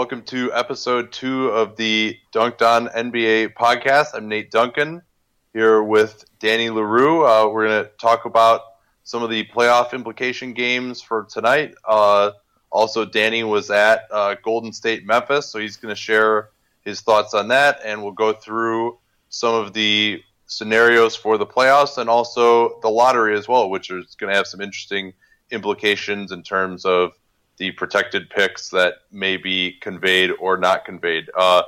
Welcome to episode two of the Dunked On NBA podcast. I'm Nate Duncan here with Danny Leroux. Uh, we're going to talk about some of the playoff implication games for tonight. Uh, also, Danny was at uh, Golden State Memphis, so he's going to share his thoughts on that, and we'll go through some of the scenarios for the playoffs and also the lottery as well, which is going to have some interesting implications in terms of the protected picks that may be conveyed or not conveyed. Uh,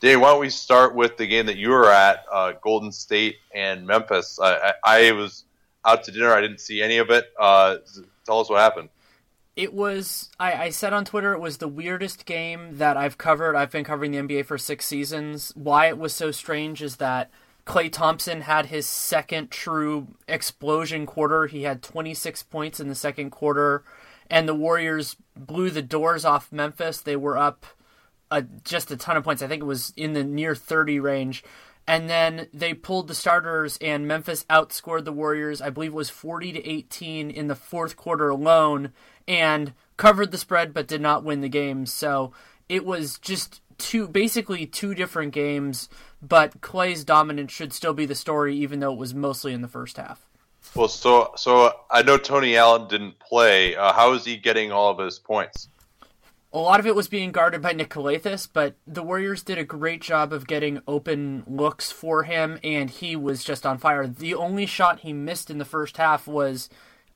Dave, why don't we start with the game that you were at, uh, Golden State and Memphis? I, I, I, was out to dinner. I didn't see any of it. Uh, tell us what happened. It was, I, I said on Twitter, it was the weirdest game that I've covered. I've been covering the NBA for six seasons. Why it was so strange is that Klay Thompson had his second true explosion quarter. He had 26 points in the second quarter and the Warriors blew the doors off Memphis. They were up a, just a ton of points. I think it was in the near 30 range. And then they pulled the starters, and Memphis outscored the Warriors. I believe it was 40 to 18 in the fourth quarter alone, and covered the spread, but did not win the game. So it was just two, basically two different games. But Klay's dominance should still be the story, even though it was mostly in the first half. Well, so so I know Tony Allen didn't play. Uh, how is he getting all of his points? A lot of it was being guarded by Nick Calathes, but the Warriors did a great job of getting open looks for him, and he was just on fire. The only shot he missed in the first half was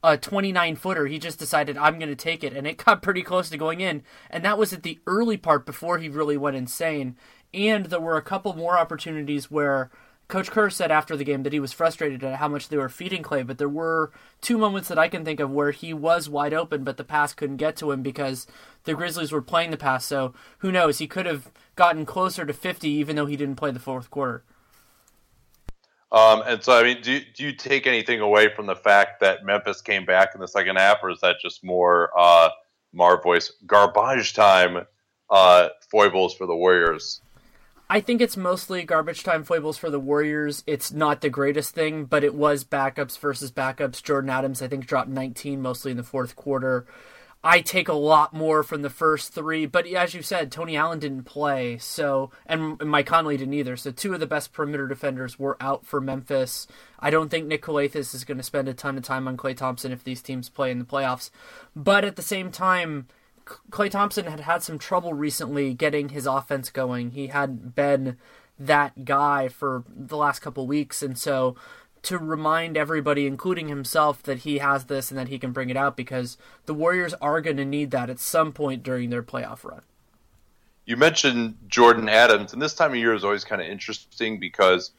a 29 footer. He just decided, I'm going to take it, and it got pretty close to going in. And that was at the early part before he really went insane. And there were a couple more opportunities where Coach Kerr said after the game that he was frustrated at how much they were feeding Klay, but there were two moments that I can think of where he was wide open, but the pass couldn't get to him because the Grizzlies were playing the pass. So who knows? He could have gotten closer to 50 even though he didn't play the fourth quarter. Um, and so, I mean, do, do you take anything away from the fact that Memphis came back in the second half, or is that just more uh, Marv voice garbage time uh, foibles for the Warriors? I think it's mostly garbage time foibles for the Warriors. It's not the greatest thing, but it was backups versus backups. Jordan Adams, I think, dropped 19 mostly in the fourth quarter. I take a lot more from the first three, but as you said, Tony Allen didn't play, so and Mike Conley didn't either. So two of the best perimeter defenders were out for Memphis. I don't think Nick Calathes is going to spend a ton of time on Klay Thompson if these teams play in the playoffs. But at the same time, Klay Thompson had had some trouble recently getting his offense going. He hadn't been that guy for the last couple weeks, and so to remind everybody, including himself, that he has this and that he can bring it out because the Warriors are going to need that at some point during their playoff run. You mentioned Jordan Adams, and this time of year is always kind of interesting because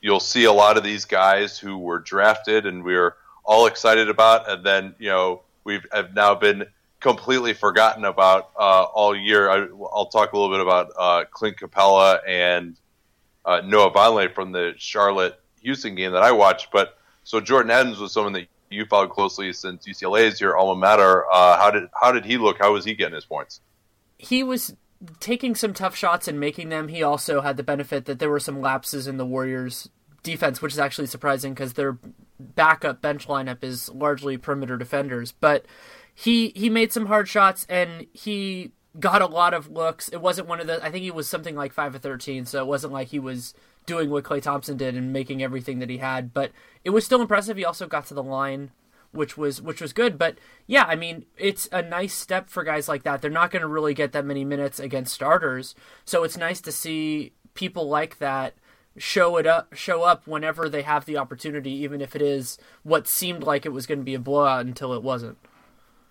you'll see a lot of these guys who were drafted and we're all excited about, and then you know we've have now been completely forgotten about uh, all year. I, will talk a little bit about uh, Clint Capela and uh, Noah Vonleh from the Charlotte Houston game that I watched. But so Jordan Adams was someone that you followed closely since UCLA is your alma mater. Uh, how did how did he look? How was he getting his points? He was taking some tough shots and making them. He also had the benefit that there were some lapses in the Warriors defense, which is actually surprising because their backup bench lineup is largely perimeter defenders. But he he made some hard shots and he got a lot of looks. It wasn't one of the. I think he was something like five of thirteen, so it wasn't like he was doing what Klay Thompson did and making everything that he had. But it was still impressive. He also got to the line, which was which was good. But yeah, I mean, it's a nice step for guys like that. They're not going to really get that many minutes against starters, so it's nice to see people like that show it up show up whenever they have the opportunity even if it is what seemed like it was going to be a blowout until it wasn't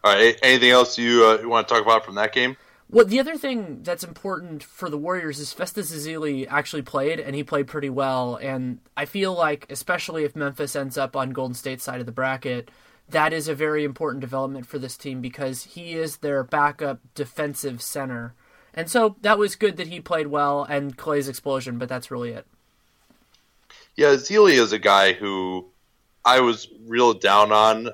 all right anything else you, uh, you want to talk about from that game well, the other thing that's important for the Warriors is Festus Ezeli actually played, and he played pretty well. And I feel like, especially if Memphis ends up on Golden State's side of the bracket, that is a very important development for this team because he is their backup defensive center. And so that was good that he played well and Klay's explosion, but that's really it. Yeah, Ezeli is a guy who I was real down on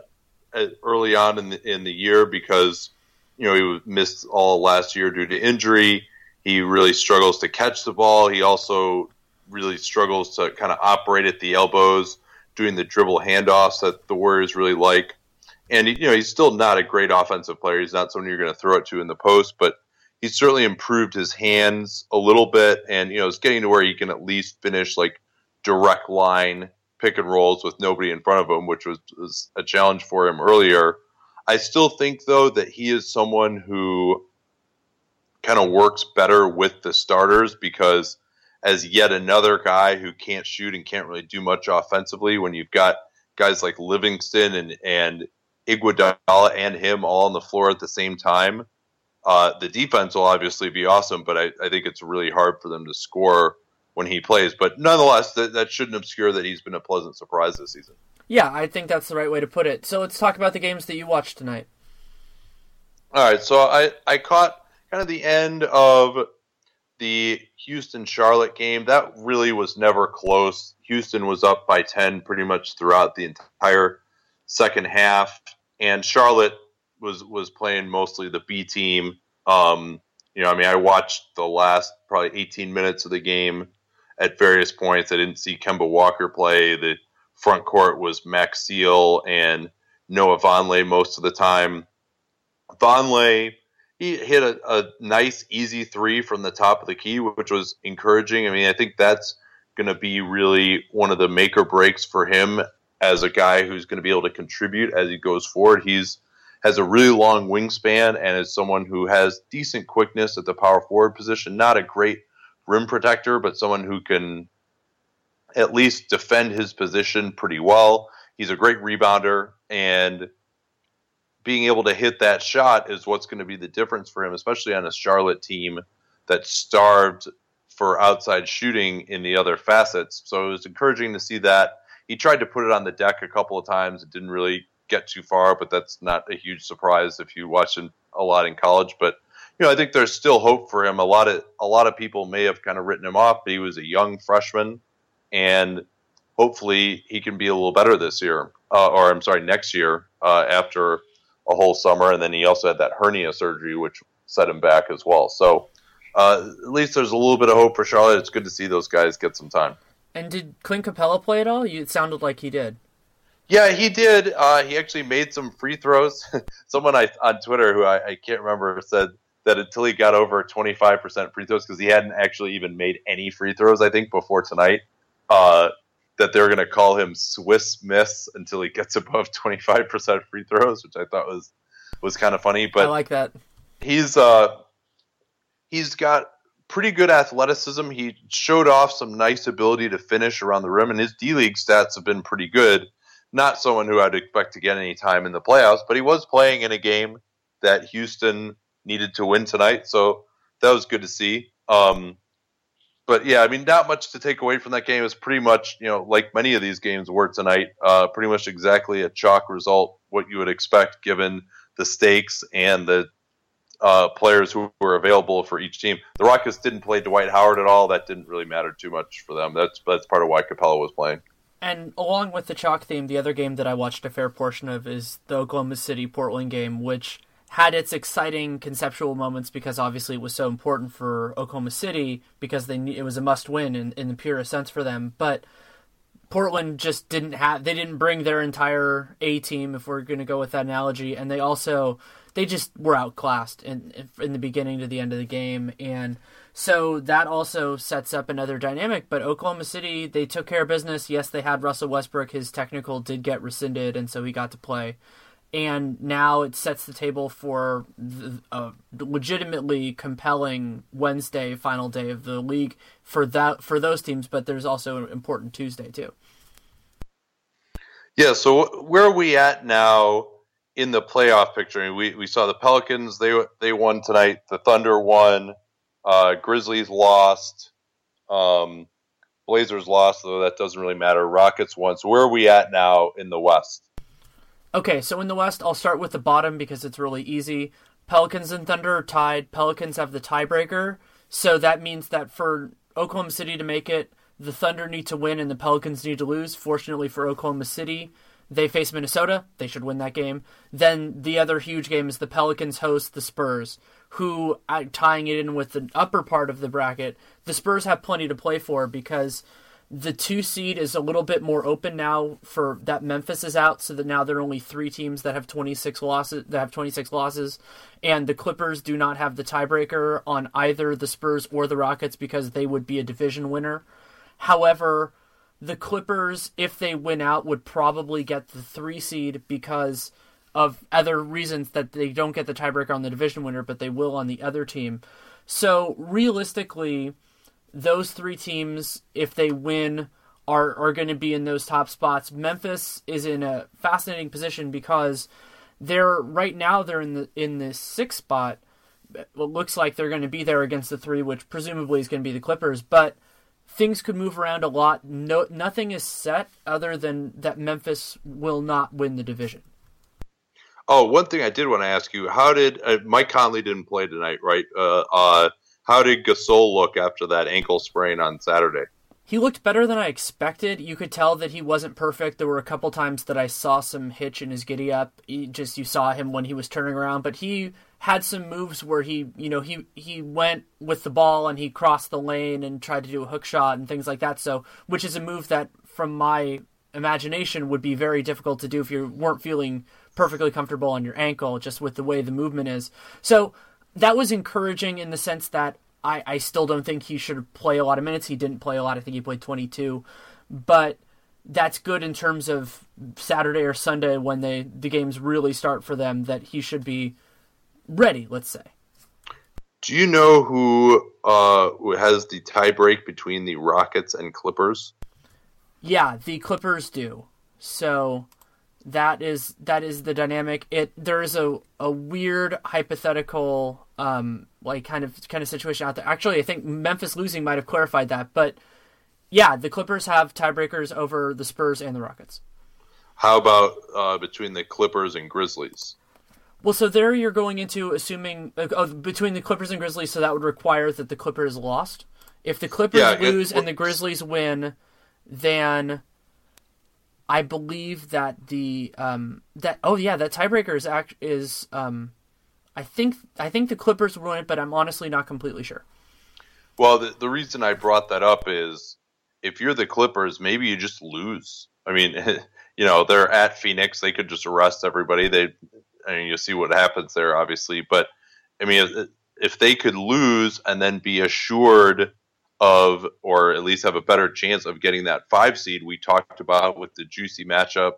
Uh, early on in the, in the year because you know he missed all last year due to injury. He really struggles to catch the ball. He also really struggles to kind of operate at the elbows, doing the dribble handoffs that the Warriors really like. And you know he's still not a great offensive player. He's not someone you're going to throw it to in the post, but he's certainly improved his hands a little bit, and you know is getting to where he can at least finish like direct line pick and rolls with nobody in front of him, which was, was a challenge for him earlier. I still think though that he is someone who kind of works better with the starters because as yet another guy who can't shoot and can't really do much offensively when you've got guys like Livingston and and Iguodala and him all on the floor at the same time. Uh, the defense will obviously be awesome, but I, I think it's really hard for them to score when he plays. But nonetheless, that, that shouldn't obscure that he's been a pleasant surprise this season. Yeah, I think that's the right way to put it. So let's talk about the games that you watched tonight. All right, so I I caught kind of the end of the Houston Charlotte game. That really was never close. Houston was up by 10 pretty much throughout the entire second half and Charlotte was was playing mostly the B team. Um, you know, I mean, I watched the last probably 18 minutes of the game at various points. I didn't see Kemba Walker play. The front court was Maxiell and Noah Vonleh most of the time. Vonleh, he hit a, a, nice, easy three from the top of the key, which was encouraging. I mean, I think that's going to be really one of the make or breaks for him as a guy who's going to be able to contribute as he goes forward. He's has a really long wingspan and is someone who has decent quickness at the power forward position. Not a great rim protector, but someone who can at least defend his position pretty well. He's a great rebounder, and being able to hit that shot is what's going to be the difference for him, especially on a Charlotte team that starved for outside shooting in the other facets. So it was encouraging to see that. He tried to put it on the deck a couple of times. It didn't really get too far, but that's not a huge surprise if you watch him a lot in college. But you know, I think there's still hope for him. A lot of a lot of people may have kind of written him off, but he was a young freshman, and hopefully he can be a little better this year, uh, or I'm sorry, next year uh, after a whole summer, and then he also had that hernia surgery, which set him back as well. So uh, at least there's a little bit of hope for Charlotte. It's good to see those guys get some time. And did Clint Capela play at all? You, it sounded like he did. Yeah, he did. Uh, he actually made some free throws. Someone I, on Twitter, who I, I, can't remember, said that until he got over 25% free throws, because he hadn't actually even made any free throws, I think, before tonight, uh, that they're going to call him Swiss Miss until he gets above 25% free throws, which I thought was was kind of funny. But I like that. He's uh, he's got pretty good athleticism. He showed off some nice ability to finish around the rim, and his D League stats have been pretty good. Not someone who I'd expect to get any time in the playoffs, but he was playing in a game that Houston needed to win tonight, so that was good to see. Um, but yeah, I mean, not much to take away from that game. It's pretty much, you know, like many of these games were tonight, uh, pretty much exactly a chalk result, what you would expect given the stakes and the uh, players who were available for each team. The Rockets didn't play Dwight Howard at all. That didn't really matter too much for them. That's that's part of why Capela was playing. And along with the chalk theme, the other game that I watched a fair portion of is the Oklahoma City Portland game, which had its exciting conceptual moments because obviously it was so important for Oklahoma City because they it was a must win in, in the purest sense for them. But Portland just didn't have they didn't bring their entire A team if we're going to go with that analogy, and they also they just were outclassed in in the beginning to the end of the game, and so that also sets up another dynamic. But Oklahoma City they took care of business. Yes, they had Russell Westbrook. His technical did get rescinded, and so he got to play and now it sets the table for a legitimately compelling Wednesday final day of the league for that for those teams. But there's also an important Tuesday too. Yeah. So where are we at now in the playoff picture? I mean, we we saw the Pelicans they they won tonight. The Thunder won. Uh, Grizzlies lost. Um, Blazers lost, though that doesn't really matter. Rockets won. So where are we at now in the West? Okay, so in the West, I'll start with the bottom because it's really easy. Pelicans and Thunder are tied. Pelicans have the tiebreaker, so that means that for Oklahoma City to make it, the Thunder need to win and the Pelicans need to lose. Fortunately for Oklahoma City, they face Minnesota. They should win that game. Then the other huge game is the Pelicans host the Spurs, who, uh, tying it in with the upper part of the bracket, the Spurs have plenty to play for because the two seed is a little bit more open now for that Memphis is out, so that now there are only three teams that have 26 losses that have 26 losses, and the Clippers do not have the tiebreaker on either the Spurs or the Rockets because they would be a division winner. However, the Clippers, if they win out, would probably get the three seed because of other reasons that they don't get the tiebreaker on the division winner, but they will on the other team. So realistically those three teams, if they win, are are going to be in those top spots. Memphis is in a fascinating position because they're right now they're in the in the sixth spot. It looks like they're going to be there against the three, which presumably is going to be the Clippers, but things could move around a lot. No, nothing is set other than that Memphis will not win the division. Oh, one thing I did want to ask you: How did uh, Mike Conley didn't play tonight, right? Uh, uh, how did Gasol look after that ankle sprain on Saturday? He looked better than I expected. You could tell that he wasn't perfect. There were a couple times that I saw some hitch in his giddy up. Just you saw him when he was turning around, but he had some moves where he, you know, he he went with the ball and he crossed the lane and tried to do a hook shot and things like that. So, which is a move that from my imagination would be very difficult to do if you weren't feeling perfectly comfortable on your ankle just with the way the movement is. So, that was encouraging in the sense that I, I still don't think he should play a lot of minutes. He didn't play a lot. I think he played 22. But that's good in terms of Saturday or Sunday when they the games really start for them that he should be ready, let's say. Do you know who uh, has the tiebreak between the Rockets and Clippers? Yeah, the Clippers do. So that is that is the dynamic. It there is a, a weird hypothetical um like kind of kind of situation out there. Actually, I think Memphis losing might have clarified that, but yeah, the Clippers have tiebreakers over the Spurs and the Rockets. How about uh, between the Clippers and Grizzlies? Well, so there you're going into assuming uh, between the Clippers and Grizzlies, so that would require that the Clippers lost. If the Clippers yeah, lose it, and the Grizzlies win, then I believe that the um that oh yeah that tiebreaker is act is um I think I think the Clippers win it, but I'm honestly not completely sure. Well, the the reason I brought that up is if you're the Clippers, maybe you just lose. I mean, you know, they're at Phoenix; they could just arrest everybody. They, I mean, you see what happens there, obviously. But I mean, if, if they could lose and then be assured of, or at least have a better chance of getting that five seed we talked about with the juicy matchup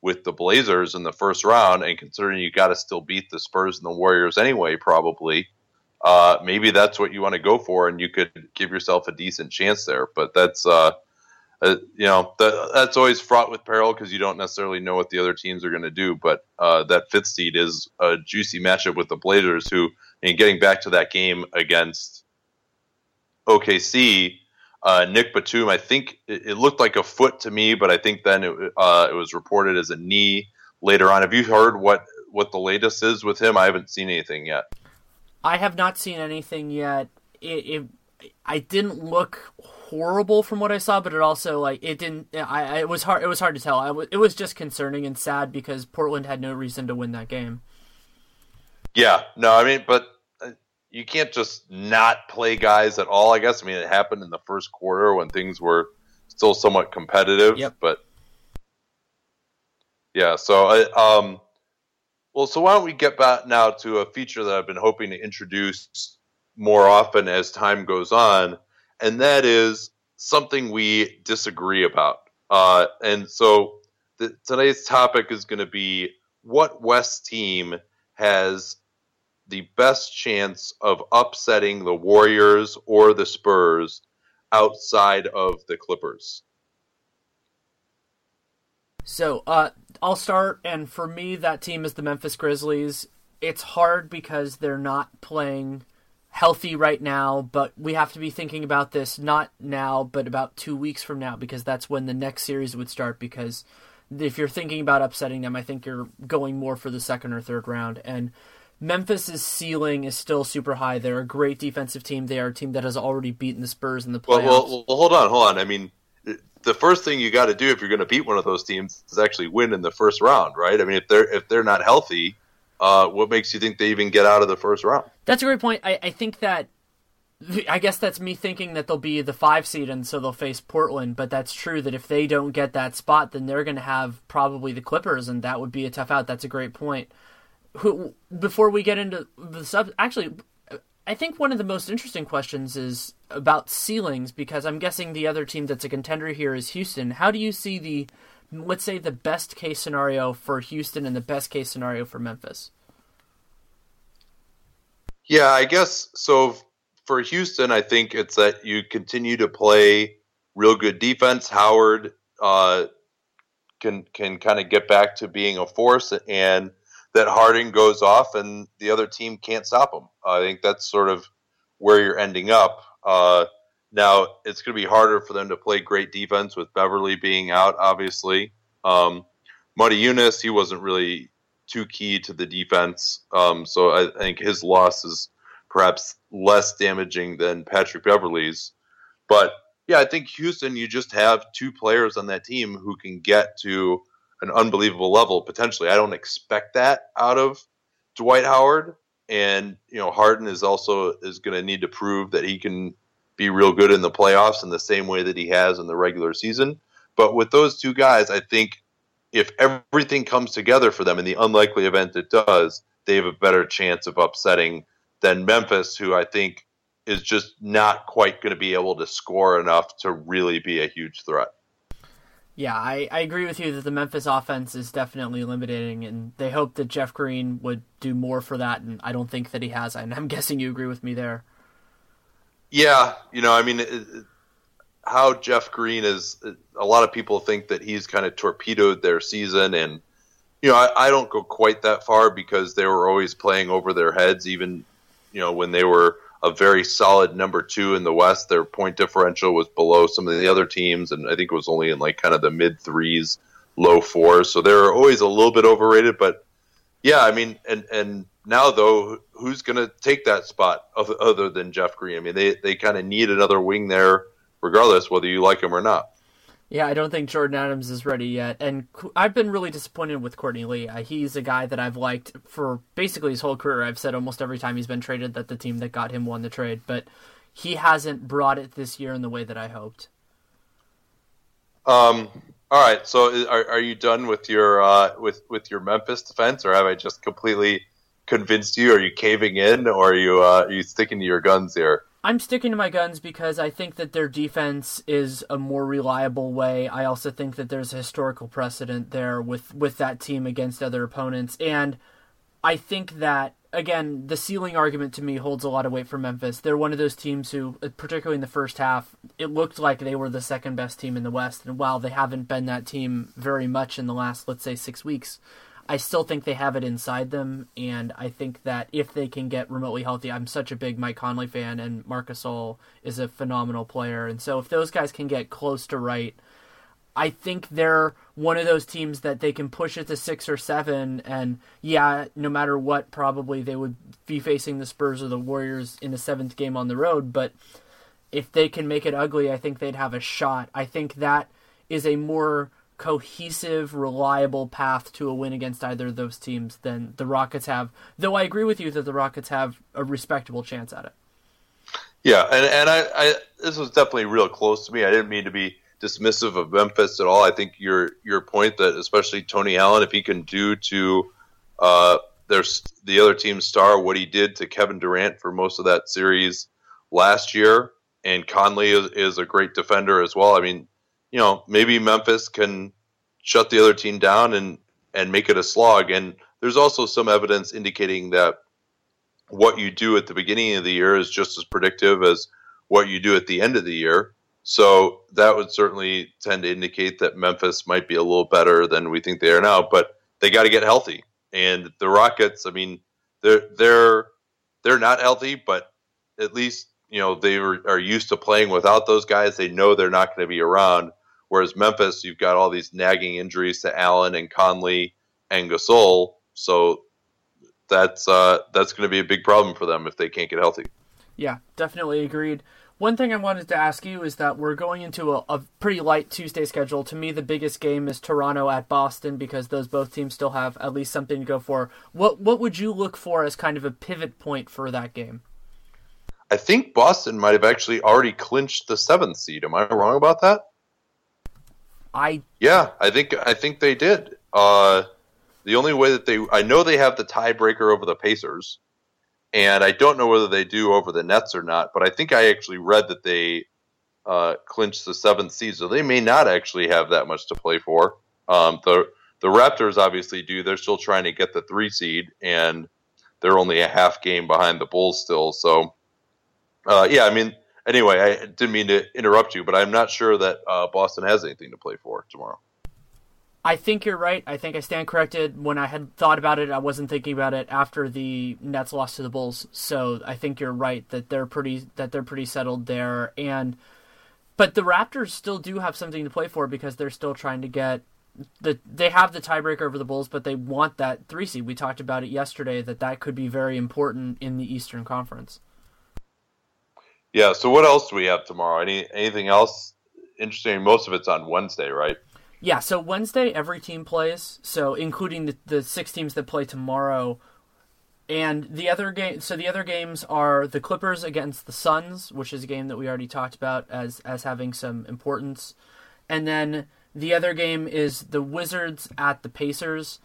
with the Blazers in the first round, and considering you got to still beat the Spurs and the Warriors anyway, probably, uh, maybe that's what you want to go for, and you could give yourself a decent chance there. But that's uh, uh, you know that, that's always fraught with peril because you don't necessarily know what the other teams are going to do. But uh, that fifth seed is a juicy matchup with the Blazers, who and getting back to that game against OKC. Uh, Nick Batum, I think it, it, looked like a foot to me, but I think then it, uh, it was reported as a knee later on. Have you heard what what the latest is with him? I haven't seen anything yet. I have not seen anything yet. It, it I didn't look horrible from what I saw, but it also like it didn't. I, I it was hard. It was hard to tell. I w- it was just concerning and sad because Portland had no reason to win that game. Yeah, no, I mean, but you can't just not play guys at all. I guess. I mean, it happened in the first quarter when things were still somewhat competitive. Yep. But yeah, so I um, well, so why don't we get back now to a feature that I've been hoping to introduce more often as time goes on, and that is something we disagree about. Uh, and so the, today's topic is going to be what West team has the best chance of upsetting the Warriors or the Spurs outside of the Clippers. So, uh, I'll start, and for me, that team is the Memphis Grizzlies. It's hard because they're not playing healthy right now, but we have to be thinking about this not now, but about two weeks from now, because that's when the next series would start. Because if you're thinking about upsetting them, I think you're going more for the second or third round. And Memphis's ceiling is still super high. They're a great defensive team. They are a team that has already beaten the Spurs in the playoffs. Well, well, well hold on, hold on. I mean, the first thing you got to do if you're going to beat one of those teams is actually win in the first round, right? I mean, if they're if they're not healthy, uh, what makes you think they even get out of the first round? That's a great point. I, I think that I guess that's me thinking that they'll be the five seed and so they'll face Portland. But that's true that if they don't get that spot, then they're going to have probably the Clippers, and that would be a tough out. That's a great point. Who before we get into the sub, actually, I think one of the most interesting questions is about ceilings because I'm guessing the other team that's a contender here is Houston. How do you see the let's say the best case scenario for Houston and the best case scenario for Memphis? Yeah, I guess so for Houston, I think it's that you continue to play real good defense. Howard uh, can can kind of get back to being a force and that Harden goes off and the other team can't stop him. I think that's sort of where you're ending up. Uh, now it's going to be harder for them to play great defense with Beverley being out, obviously. Um, Motiejunas, he wasn't really too key to the defense, um, so I think his loss is perhaps less damaging than Patrick Beverley's. But yeah, I think Houston, you just have two players on that team who can get to an unbelievable level potentially. I don't expect that out of Dwight Howard, and you know Harden is also is going to need to prove that he can be real good in the playoffs in the same way that he has in the regular season. But with those two guys, I think if everything comes together for them in the unlikely event it does, they have a better chance of upsetting than Memphis, who I think is just not quite going to be able to score enough to really be a huge threat. Yeah, I, I agree with you that the Memphis offense is definitely limiting, and they hope that Jeff Green would do more for that, and I don't think that he has. And I'm guessing you agree with me there. Yeah, you know, I mean, it, how Jeff Green is, a lot of people think that he's kind of torpedoed their season, and you know, I, I don't go quite that far because they were always playing over their heads, even you know when they were a very solid number two in the West. Their point differential was below some of the other teams, and I think it was only in like kind of the mid threes, low fours. So they're always a little bit overrated. But yeah, I mean, and and now though, who's going to take that spot other than Jeff Green? I mean, they they kind of need another wing there, regardless whether you like him or not. Yeah, I don't think Jordan Adams is ready yet, and I've been really disappointed with Courtney Lee. Uh, he's a guy that I've liked for basically his whole career. I've said almost every time he's been traded that the team that got him won the trade, but he hasn't brought it this year in the way that I hoped. Um. All right. So, are, are you done with your uh, with with your Memphis defense, or have I just completely convinced you? Are you caving in, or are you uh, are you sticking to your guns here? I'm sticking to my guns because I think that their defense is a more reliable way. I also think that there's a historical precedent there with with that team against other opponents, and I think that again, the ceiling argument to me holds a lot of weight for Memphis. They're one of those teams who, uh, particularly in the first half, it looked like they were the second best team in the West. And while they haven't been that team very much in the last, let's say, six weeks, I still think they have it inside them. And I think that if they can get remotely healthy, I'm such a big Mike Conley fan, and Marc Gasol is a phenomenal player. And so if those guys can get close to right, I think they're one of those teams that they can push it to six or seven, and yeah, no matter what, probably they would be facing the Spurs or the Warriors in a seventh game on the road. But if they can make it ugly, I think they'd have a shot. I think that is a more cohesive, reliable path to a win against either of those teams than the Rockets have. Though I agree with you that the Rockets have a respectable chance at it. Yeah, and and I, I this was definitely real close to me. I didn't mean to be dismissive of Memphis at all. I think your your point that especially Tony Allen, if he can do to uh, the other team's star what he did to Kevin Durant for most of that series last year, and Conley is, is a great defender as well. I mean, you know, maybe Memphis can shut the other team down and and make it a slog. And there's also some evidence indicating that what you do at the beginning of the year is just as predictive as what you do at the end of the year. So that would certainly tend to indicate that Memphis might be a little better than we think they are now, but they got to get healthy. And the Rockets, I mean, they're they're they're not healthy, but at least you know they are used to playing without those guys. They know they're not going to be around. Whereas Memphis, you've got all these nagging injuries to Allen and Conley and Gasol, so that's uh, that's going to be a big problem for them if they can't get healthy. Yeah, definitely agreed. One thing I wanted to ask you is that we're going into a, a, pretty light Tuesday schedule. To me, the biggest game is Toronto at Boston because those both teams still have at least something to go for. What what would you look for as kind of a pivot point for that game? I think Boston might have actually already clinched the seventh seed. Am I wrong about that? I yeah, I think I think they did. Uh, the only way that they I know they have the tiebreaker over the Pacers and I don't know whether they do over the Nets or not, but I think I actually read that they uh, clinched the seventh seed, so they may not actually have that much to play for. Um, the the Raptors obviously do. They're still trying to get the three seed, and they're only a half game behind the Bulls still. So, uh, yeah, I mean, anyway, I didn't mean to interrupt you, but I'm not sure that uh, Boston has anything to play for tomorrow. I think you're right. I think I stand corrected. When I had thought about it, I wasn't thinking about it after the Nets lost to the Bulls. So I think you're right that they're pretty that they're pretty settled there. And but the Raptors still do have something to play for because they're still trying to get the they have the tiebreaker over the Bulls, but they want that three seed. We talked about it yesterday that that could be very important in the Eastern Conference. Yeah. So what else do we have tomorrow? Any anything else interesting? Most of it's on Wednesday, right? Yeah, so Wednesday every team plays, so including the, the six teams that play tomorrow. And the other game, so the other games are the Clippers against the Suns, which is a game that we already talked about as as having some importance. And then the other game is the Wizards at the Pacers.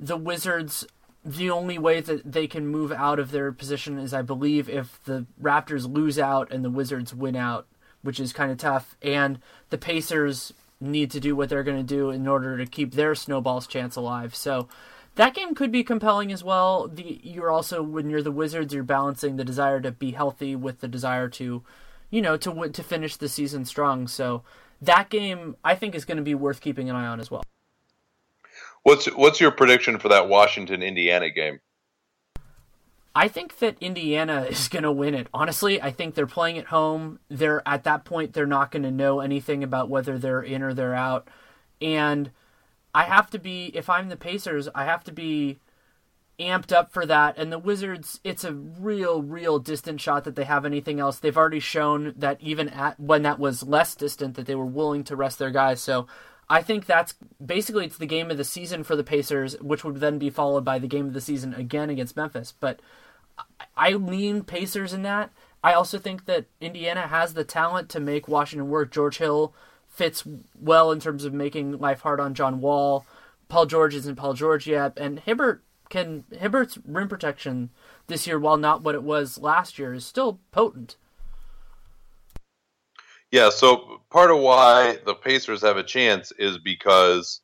The Wizards, the only way that they can move out of their position is, I believe, if the Raptors lose out and the Wizards win out, which is kind of tough. And the Pacers need to do what they're going to do in order to keep their snowball's chance alive. So that game could be compelling as well. The, you're also when you're the Wizards, you're balancing the desire to be healthy with the desire to, you know, to to finish the season strong. So that game, I think, is going to be worth keeping an eye on as well. What's what's your prediction for that Washington Indiana game? I think that Indiana is going to win it. Honestly, I think they're playing at home. They're at that point they're not going to know anything about whether they're in or they're out. And I have to be if I'm the Pacers, I have to be amped up for that. And the Wizards, it's a real real distant shot that they have anything else. They've already shown that even at when that was less distant that they were willing to rest their guys. So I think that's basically it's the game of the season for the Pacers, which would then be followed by the game of the season again against Memphis. But I lean Pacers in that. I also think that Indiana has the talent to make Washington work. George Hill fits well in terms of making life hard on John Wall. Paul George isn't Paul George yet, and Hibbert can Hibbert's rim protection this year, while not what it was last year, is still potent. Yeah, so part of why the Pacers have a chance is because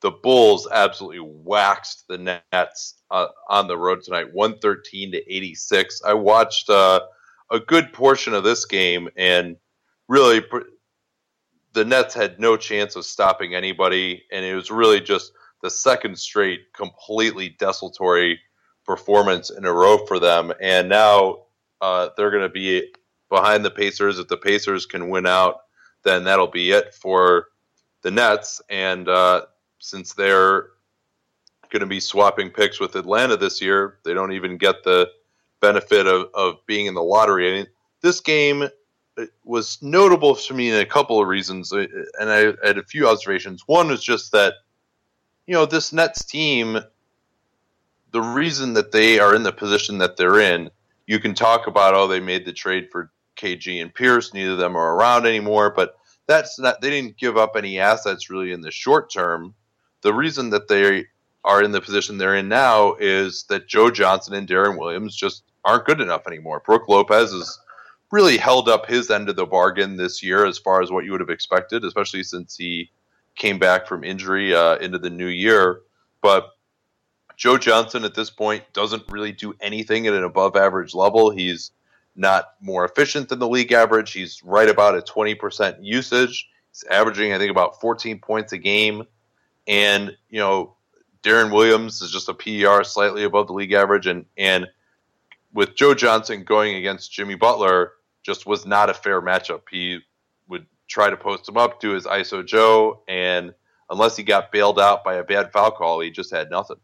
the Bulls absolutely waxed the Nets uh, on the road tonight, 113 to 86. I watched uh, a good portion of this game, and really, the Nets had no chance of stopping anybody, and it was really just the second straight completely desultory performance in a row for them. And now uh, they're going to be behind the Pacers. If the Pacers can win out, then that'll be it for the Nets. And uh, since they're going to be swapping picks with Atlanta this year, they don't even get the benefit of, of being in the lottery. I mean, this game was notable for me in a couple of reasons, uh, and I had a few observations. One was just that, you know, this Nets team, the reason that they are in the position that they're in, you can talk about, oh, they made the trade for KG and Pierce, neither of them are around anymore, but that's not, they didn't give up any assets really in the short term the reason that they are in the position they're in now is that Joe Johnson and Deron Williams just aren't good enough anymore. Brook Lopez has really held up his end of the bargain this year as far as what you would have expected, especially since he came back from injury uh, into the new year. But Joe Johnson at this point doesn't really do anything at an above average level. He's not more efficient than the league average. He's right about a 20% usage. He's averaging, I think, about 14 points a game. And, you know, Deron Williams is just a PER slightly above the league average. And, and with Joe Johnson going against Jimmy Butler, just was not a fair matchup. He would try to post him up, do his ISO Joe, and unless he got bailed out by a bad foul call, he just had nothing.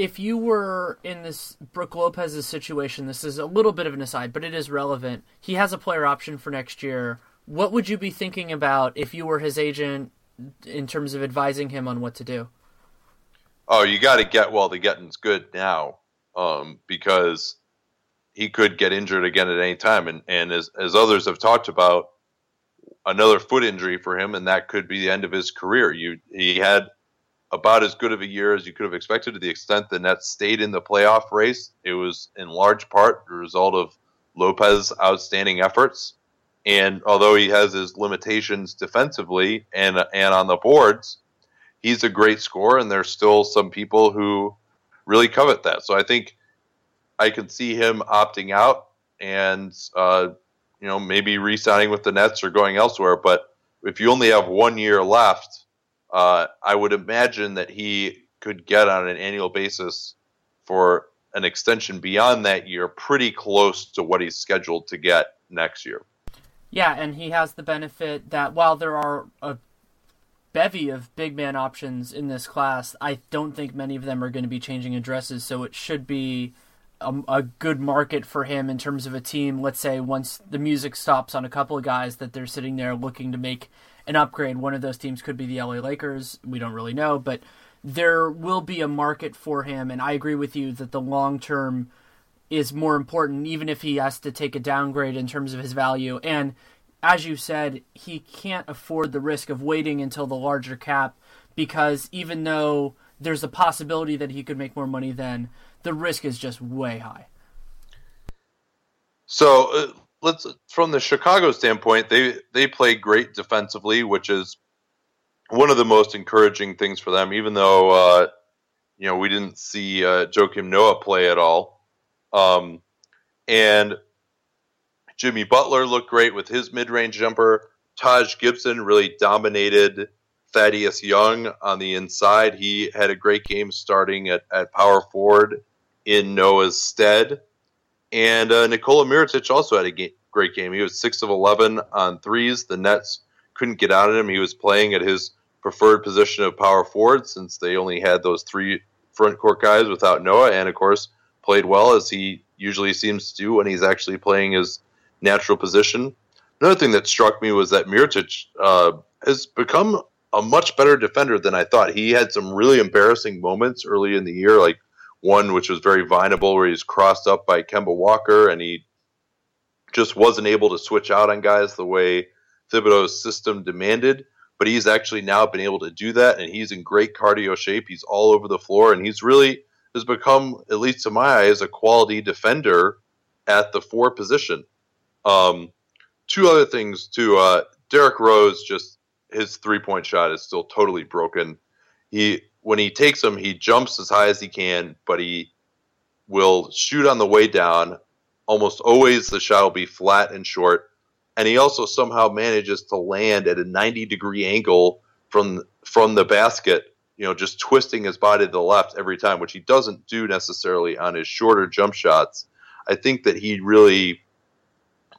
If you were in this Brook Lopez's situation, this is a little bit of an aside, but it is relevant. He has a player option for next year what would you be thinking about if you were his agent in terms of advising him on what to do? Oh, you got to get while the getting's good now, um, because he could get injured again at any time, and and as as others have talked about, another foot injury for him, and that could be the end of his career. You he had about as good of a year as you could have expected to the extent the Nets stayed in the playoff race. It was in large part the result of Lopez's outstanding efforts. And although he has his limitations defensively and and on the boards, he's a great scorer, and there's still some people who really covet that. So I think I can see him opting out and uh, you know maybe re-signing with the Nets or going elsewhere. But if you only have one year left, uh, I would imagine that he could get on an annual basis for an extension beyond that year, pretty close to what he's scheduled to get next year. Yeah, and he has the benefit that while there are a bevy of big man options in this class, I don't think many of them are going to be changing addresses, so it should be a, a, good market for him in terms of a team. Let's say once the music stops on a couple of guys that they're sitting there looking to make an upgrade. One of those teams could be the LA Lakers. We don't really know, but there will be a market for him, and I agree with you that the long term is more important, even if he has to take a downgrade in terms of his value. And as you said, he can't afford the risk of waiting until the larger cap because even though there's a possibility that he could make more money then, the risk is just way high. So uh, let's from the Chicago standpoint, they they play great defensively, which is one of the most encouraging things for them. Even though uh, you know we didn't see uh, Joakim Noah play at all, um, and Jimmy Butler looked great with his mid range jumper. Taj Gibson really dominated Thaddeus Young on the inside. He had a great game starting at, at power forward in Noah's stead. And uh, Nikola Mirotic also had a great game. He was 6 of 11 on threes. The Nets couldn't get out of him. He was playing at his preferred position of power forward since they only had those three front court guys without Noah. And of course, played well as he usually seems to do when he's actually playing his natural position. Another thing that struck me was that Mirotic uh, has become a much better defender than I thought. He had some really embarrassing moments early in the year, like one which was very vineable where he's crossed up by Kemba Walker and he just wasn't able to switch out on guys the way Thibodeau's system demanded. But he's actually now been able to do that, and he's in great cardio shape. He's all over the floor, and he's really has become, at least to my eyes, a quality defender at the four position. Um, two other things too. Uh, Derrick Rose just his three point shot is still totally broken. He when he takes them, he jumps as high as he can, but he will shoot on the way down. Almost always the shot will be flat and short, and he also somehow manages to land at a 90 degree angle from from the basket. You know, just twisting his body to the left every time, which he doesn't do necessarily on his shorter jump shots. I think that he really,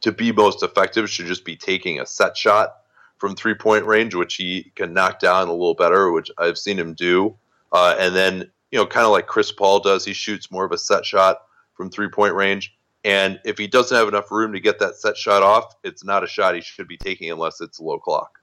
to be most effective, should just be taking a set shot from three point range, which he can knock down a little better, which I've seen him do. Uh, and then, you know, kind of like Chris Paul does, he shoots more of a set shot from three point range. And if he doesn't have enough room to get that set shot off, it's not a shot he should be taking unless it's low clock.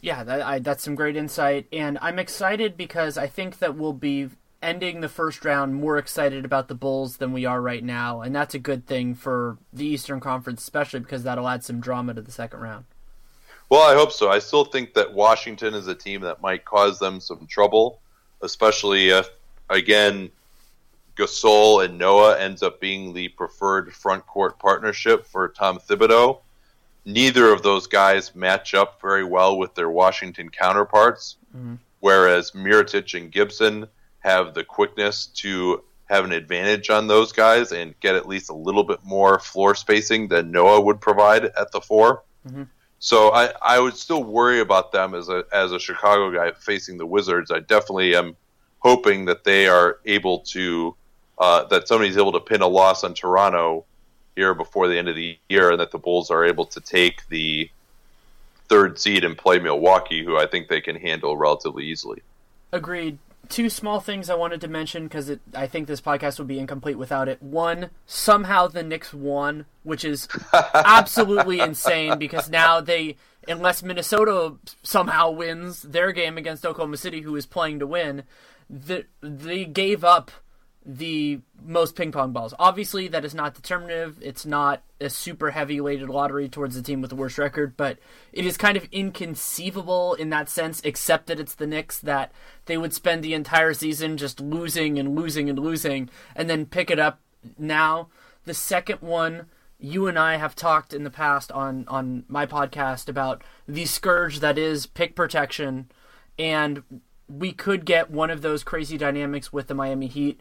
Yeah, that, I, that's some great insight. And I'm excited because I think that we'll be ending the first round more excited about the Bulls than we are right now. And that's a good thing for the Eastern Conference, especially because that'll add some drama to the second round. Well, I hope so. I still think that Washington is a team that might cause them some trouble, especially if, again, Gasol and Noah ends up being the preferred front court partnership for Tom Thibodeau. Neither of those guys match up very well with their Washington counterparts, mm-hmm. whereas Mirotic and Gibson have the quickness to have an advantage on those guys and get at least a little bit more floor spacing than Noah would provide at the 4 mm-hmm. So I, I would still worry about them as a as a Chicago guy facing the Wizards. I definitely am hoping that they are able to uh, that somebody's able to pin a loss on Toronto here before the end of the year, and that the Bulls are able to take the third seed and play Milwaukee, who I think they can handle relatively easily. Agreed two small things I wanted to mention because I think this podcast would be incomplete without it. One, somehow the Knicks won, which is absolutely insane because now they, unless Minnesota somehow wins their game against Oklahoma City, who is playing to win, the, they gave up the most ping pong balls. Obviously, that is not determinative. It's not a super heavy weighted lottery towards the team with the worst record, but it is kind of inconceivable in that sense, except that it's the Knicks, that they would spend the entire season just losing and losing and losing and then pick it up now. The second one, you and I have talked in the past on, on my podcast about the scourge that is pick protection, and we could get one of those crazy dynamics with the Miami Heat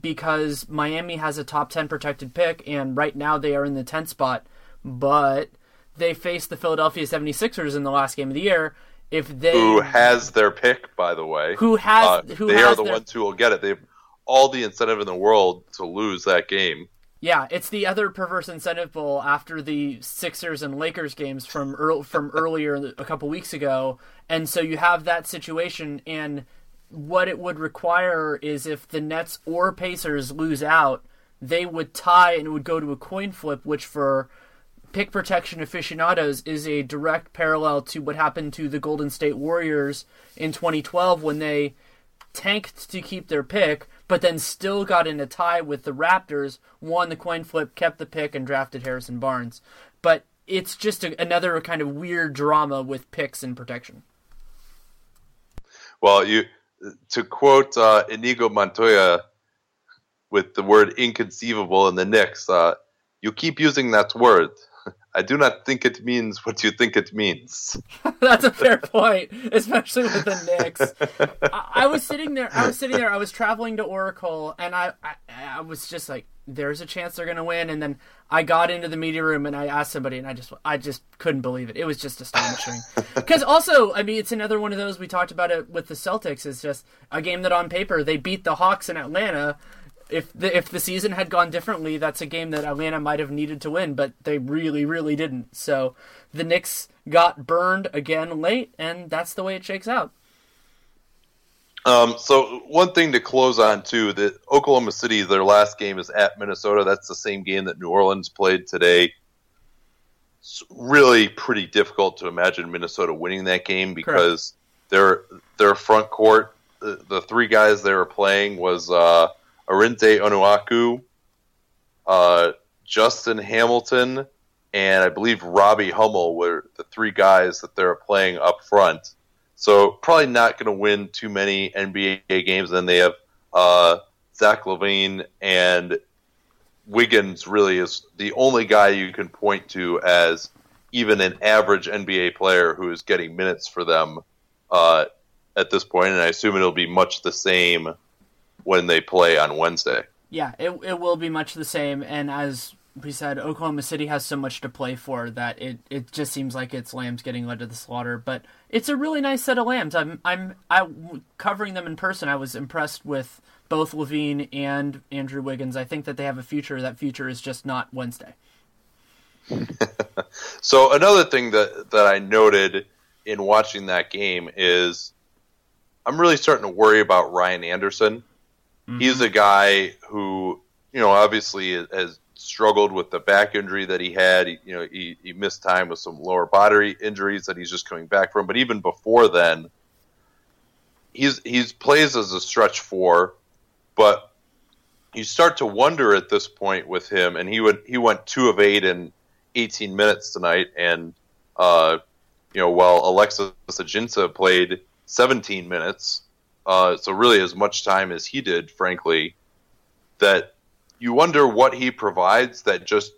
because Miami has a top 10 protected pick, and right now they are in the 10th spot, but they faced the Philadelphia 76ers in the last game of the year. If they who has their pick, by the way, who has uh, who they has are the their... ones who will get it. They have all the incentive in the world to lose that game. Yeah, it's the other perverse incentive bowl after the Sixers and Lakers games from earl- from earlier a couple weeks ago, and so you have that situation and what it would require is if the Nets or Pacers lose out, they would tie and it would go to a coin flip, which for pick protection aficionados is a direct parallel to what happened to the Golden State Warriors in 2012 when they tanked to keep their pick, but then still got in a tie with the Raptors, won the coin flip, kept the pick, and drafted Harrison Barnes. But it's just a, another kind of weird drama with picks and protection. Well, you to quote uh, Inigo Montoya with the word inconceivable in the Knicks, uh, you keep using that word. I do not think it means what you think it means. That's a fair point, especially with the Knicks. I, I, was sitting there. I was sitting there. I was traveling to Oracle, and I, I, I was just like, "There's a chance they're going to win." And then I got into the media room and I asked somebody, and I just, I just couldn't believe it. It was just astonishing. Because also, I mean, it's another one of those we talked about it with the Celtics. Is just a game that on paper they beat the Hawks in Atlanta if the if the season had gone differently, that's a game that Atlanta might have needed to win, but they really, really didn't. So the Knicks got burned again late, and that's the way it shakes out. Um, so one thing to close on too, that Oklahoma City, their last game is at Minnesota. That's the same game that New Orleans played today. It's really pretty difficult to imagine Minnesota winning that game because Correct. their their front court, the, the, three guys they were playing was. Uh, Arinze Onuaku, uh, Justin Hamilton, and I believe Robbie Hummel were the three guys that they're playing up front. So probably not going to win too many NBA games. And then they have uh, Zach LaVine and Wiggins. Really is the only guy you can point to as even an average NBA player who is getting minutes for them uh, at this point, and I assume it'll be much the same when they play on Wednesday. Yeah, it it will be much the same, and as we said, Oklahoma City has so much to play for that it, it just seems like it's lambs getting led to the slaughter. But it's a really nice set of lambs. I'm I'm I covering them in person. I was impressed with both LaVine and Andrew Wiggins. I think that they have a future. That future is just not Wednesday. so another thing that that I noted in watching that game is I'm really starting to worry about Ryan Anderson. Mm-hmm. He's a guy who, you know, obviously has struggled with the back injury that he had. He, you know, he, he missed time with some lower body injuries that he's just coming back from. But even before then, he's he's plays as a stretch four, but you start to wonder at this point with him. And he would he went two of eight in 18 minutes tonight, and uh, you know, while Alexis Ajinça played 17 minutes, uh, so really as much time as he did, frankly, that you wonder what he provides that just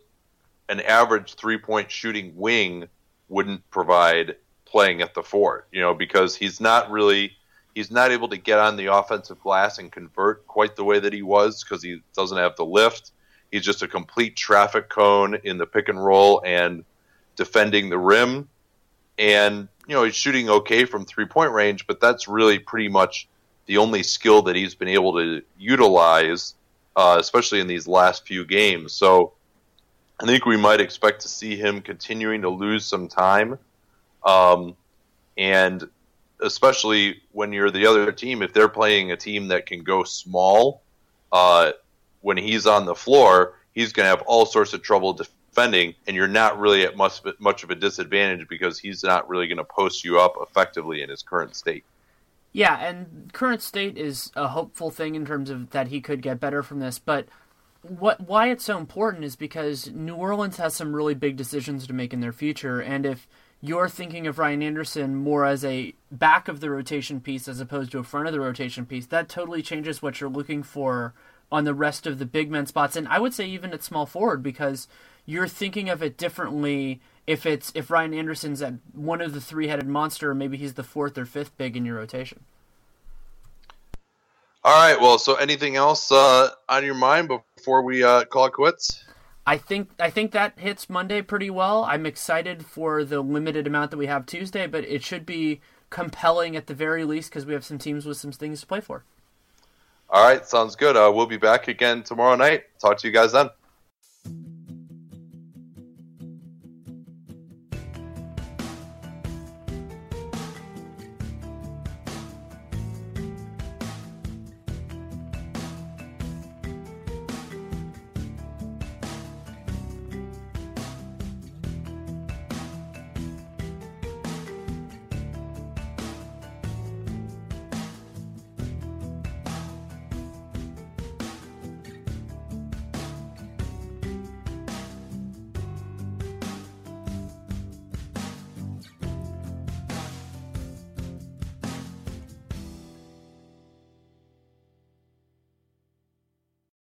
an average three point shooting wing wouldn't provide playing at the four, you know, because he's not really he's not able to get on the offensive glass and convert quite the way that he was because he doesn't have the lift. He's just a complete traffic cone in the pick and roll and defending the rim. And, you know, he's shooting okay from three point range, but that's really pretty much the only skill that he's been able to utilize uh, especially in these last few games. So I think we might expect to see him continuing to lose some time. Um, and especially when you're the other team, if they're playing a team that can go small, uh, when he's on the floor, he's going to have all sorts of trouble defending, and you're not really at much, much of a disadvantage because he's not really going to post you up effectively in his current state. Yeah, and current state is a hopeful thing in terms of that he could get better from this, but what why it's so important is because New Orleans has some really big decisions to make in their future and if you're thinking of Ryan Anderson more as a back of the rotation piece as opposed to a front of the rotation piece, that totally changes what you're looking for on the rest of the big men spots and I would say even at small forward because you're thinking of it differently if it's if Ryan Anderson's at one of the three headed monster, maybe he's the fourth or fifth big in your rotation. All right. Well, so anything else uh, on your mind before we uh, call it quits? I think I think that hits Monday pretty well. I'm excited for the limited amount that we have Tuesday, but it should be compelling at the very least because we have some teams with some things to play for. All right, sounds good. Uh, we'll be back again tomorrow night. Talk to you guys then.